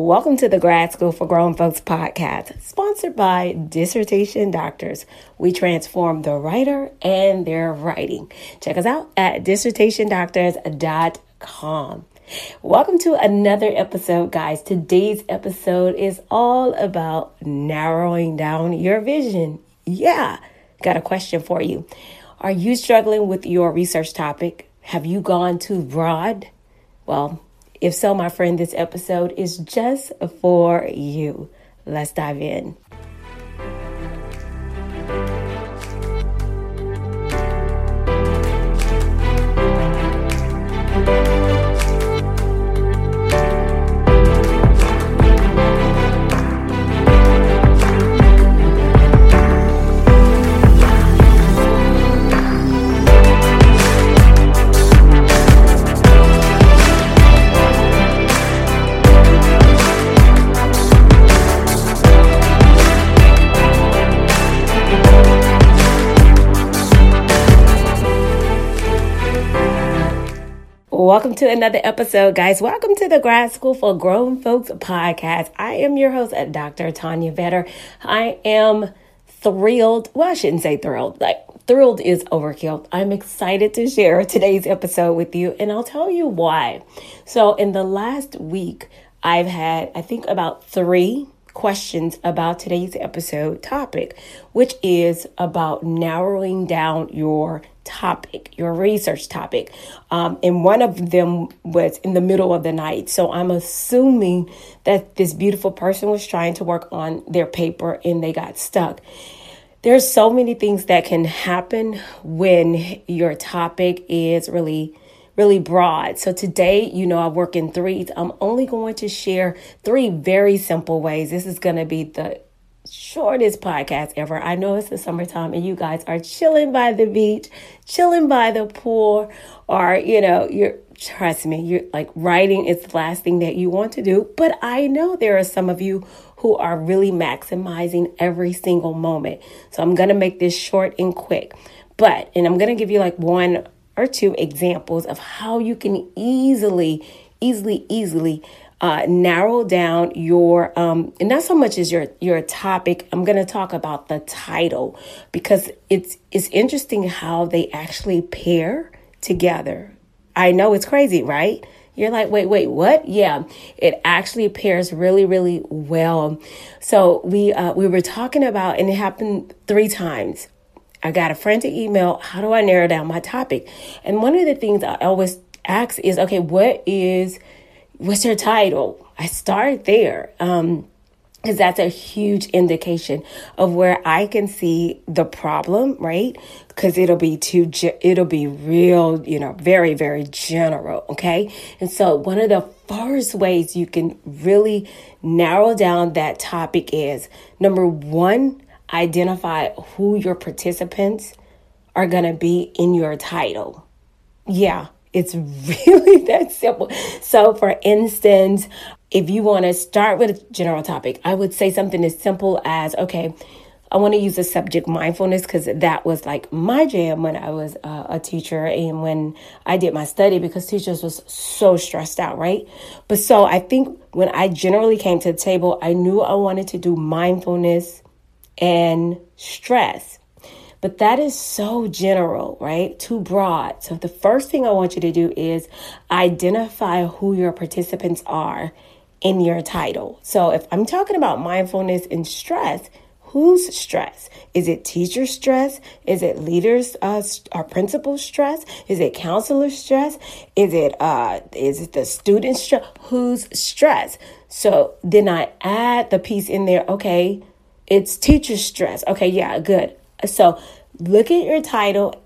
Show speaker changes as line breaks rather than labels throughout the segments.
Welcome to the Grad School for Grown Folks podcast, sponsored by Dissertation Doctors. We transform the writer and their writing. Check us out at dissertationdoctors.com. Welcome to another episode, guys. Today's episode is all about narrowing down your vision. Yeah, got a question for you. Are you struggling with your research topic? Have you gone too broad? Well, if so, my friend, this episode is just for you. Let's dive in. Welcome to another episode, guys. Welcome to the Grad School for Grown Folks podcast. I am your host, Dr. Tanya Vetter. I am thrilled. Well, I shouldn't say thrilled. Like, thrilled is overkill. I'm excited to share today's episode with you, and I'll tell you why. So, in the last week, I've had, I think, about three questions about today's episode topic, which is about narrowing down your topic, your research topic. Um, and one of them was in the middle of the night. So I'm assuming that this beautiful person was trying to work on their paper and they got stuck. There's so many things that can happen when your topic is really really broad. So today, you know, I work in threes. I'm only going to share three very simple ways. This is going to be the shortest podcast ever. I know it's the summertime and you guys are chilling by the beach, chilling by the pool, or, you know, you're, trust me, you're like writing is the last thing that you want to do. But I know there are some of you who are really maximizing every single moment. So I'm going to make this short and quick. But, and I'm going to give you like one or two examples of how you can easily, easily, easily uh, narrow down your um, and not so much as your your topic. I'm going to talk about the title because it's it's interesting how they actually pair together. I know it's crazy, right? You're like, wait, wait, what? Yeah, it actually pairs really, really well. So we uh, we were talking about, and it happened three times. I got a frantic email. How do I narrow down my topic? And one of the things I always ask is, okay, what is, what's your title? I start there. Um, because that's a huge indication of where I can see the problem, right? Because it'll be too, it'll be real, you know, very, very general, okay? And so, one of the first ways you can really narrow down that topic is number one, identify who your participants are going to be in your title. Yeah, it's really that simple. So, for instance, if you want to start with a general topic, I would say something as simple as okay, I want to use the subject mindfulness because that was like my jam when I was uh, a teacher and when I did my study because teachers was so stressed out, right? But so I think when I generally came to the table, I knew I wanted to do mindfulness and stress. But that is so general, right? Too broad. So the first thing I want you to do is identify who your participants are in your title. So if I'm talking about mindfulness and stress, whose stress? Is it teacher stress? Is it leaders uh, or principal stress? Is it counselor stress? Is it uh, is it the student stress? Whose stress? So then I add the piece in there. Okay, it's teacher stress. Okay, yeah, good. So look at your title.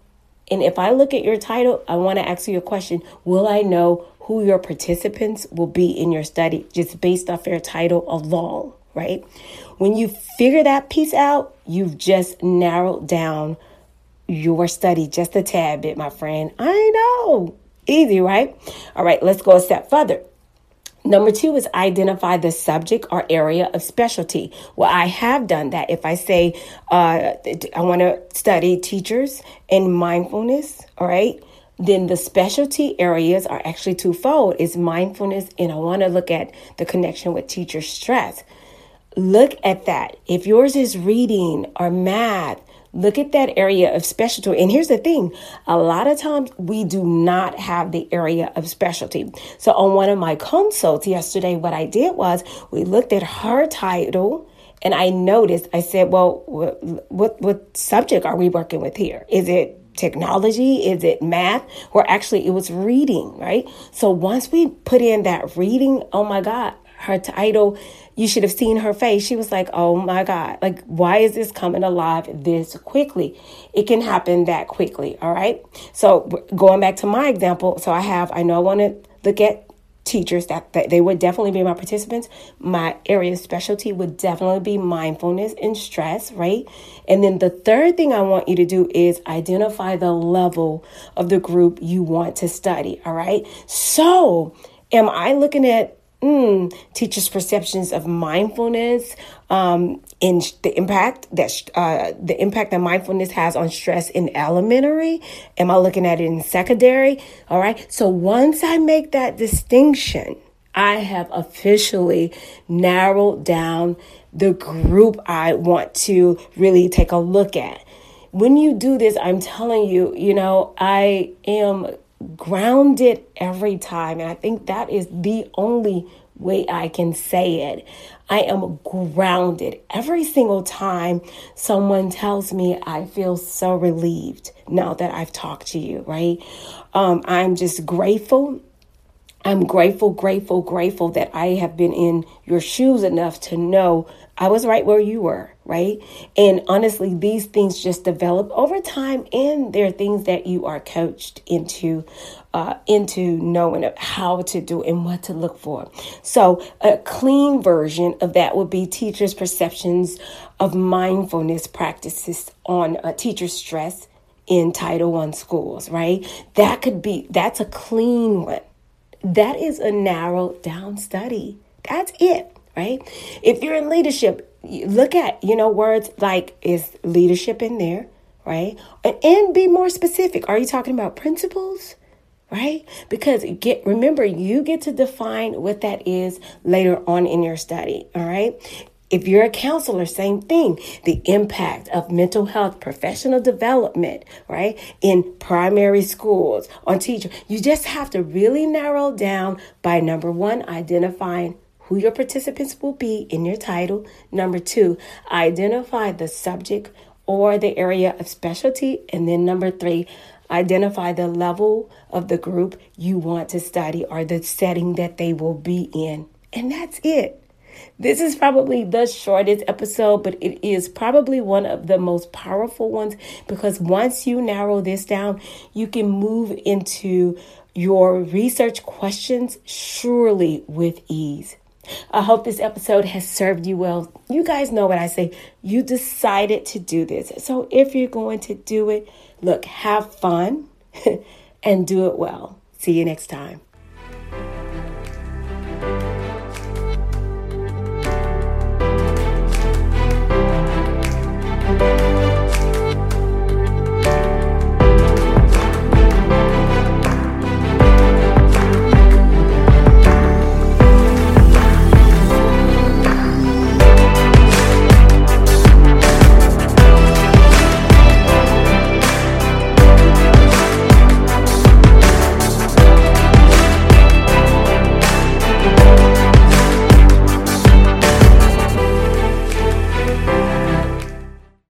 And if I look at your title, I want to ask you a question Will I know who your participants will be in your study just based off your title alone, right? When you figure that piece out, you've just narrowed down your study just a tad bit, my friend. I know. Easy, right? All right, let's go a step further. Number two is identify the subject or area of specialty. Well, I have done that. If I say uh, I want to study teachers and mindfulness, all right, then the specialty areas are actually twofold it's mindfulness and i want to look at the connection with teacher stress look at that if yours is reading or math look at that area of specialty and here's the thing a lot of times we do not have the area of specialty so on one of my consults yesterday what i did was we looked at her title and I noticed, I said, well, what, what, subject are we working with here? Is it technology? Is it math? Or actually, it was reading, right? So once we put in that reading, oh my God, her title, you should have seen her face. She was like, oh my God, like, why is this coming alive this quickly? It can happen that quickly, all right? So going back to my example, so I have, I know I want to look at teachers that, that they would definitely be my participants my area of specialty would definitely be mindfulness and stress right and then the third thing i want you to do is identify the level of the group you want to study all right so am i looking at mm, teachers' perceptions of mindfulness um, and the impact that uh, the impact that mindfulness has on stress in elementary. Am I looking at it in secondary? All right. So once I make that distinction, I have officially narrowed down the group I want to really take a look at. When you do this, I'm telling you, you know, I am grounded every time. And I think that is the only way I can say it. I am grounded every single time someone tells me I feel so relieved now that I've talked to you, right? Um, I'm just grateful. I'm grateful, grateful, grateful that I have been in your shoes enough to know I was right where you were, right? And honestly, these things just develop over time, and they're things that you are coached into, uh, into knowing how to do and what to look for. So, a clean version of that would be teachers' perceptions of mindfulness practices on uh, teacher stress in Title One schools, right? That could be that's a clean one. That is a narrowed down study. That's it right? If you're in leadership, look at, you know, words like is leadership in there, right? And be more specific. Are you talking about principals? Right? Because get remember you get to define what that is later on in your study, all right? If you're a counselor, same thing. The impact of mental health, professional development, right? In primary schools, on teachers. You just have to really narrow down by number one, identifying who your participants will be in your title. Number two, identify the subject or the area of specialty. And then number three, identify the level of the group you want to study or the setting that they will be in. And that's it. This is probably the shortest episode, but it is probably one of the most powerful ones because once you narrow this down, you can move into your research questions surely with ease. I hope this episode has served you well. You guys know what I say. You decided to do this. So if you're going to do it, look, have fun and do it well. See you next time.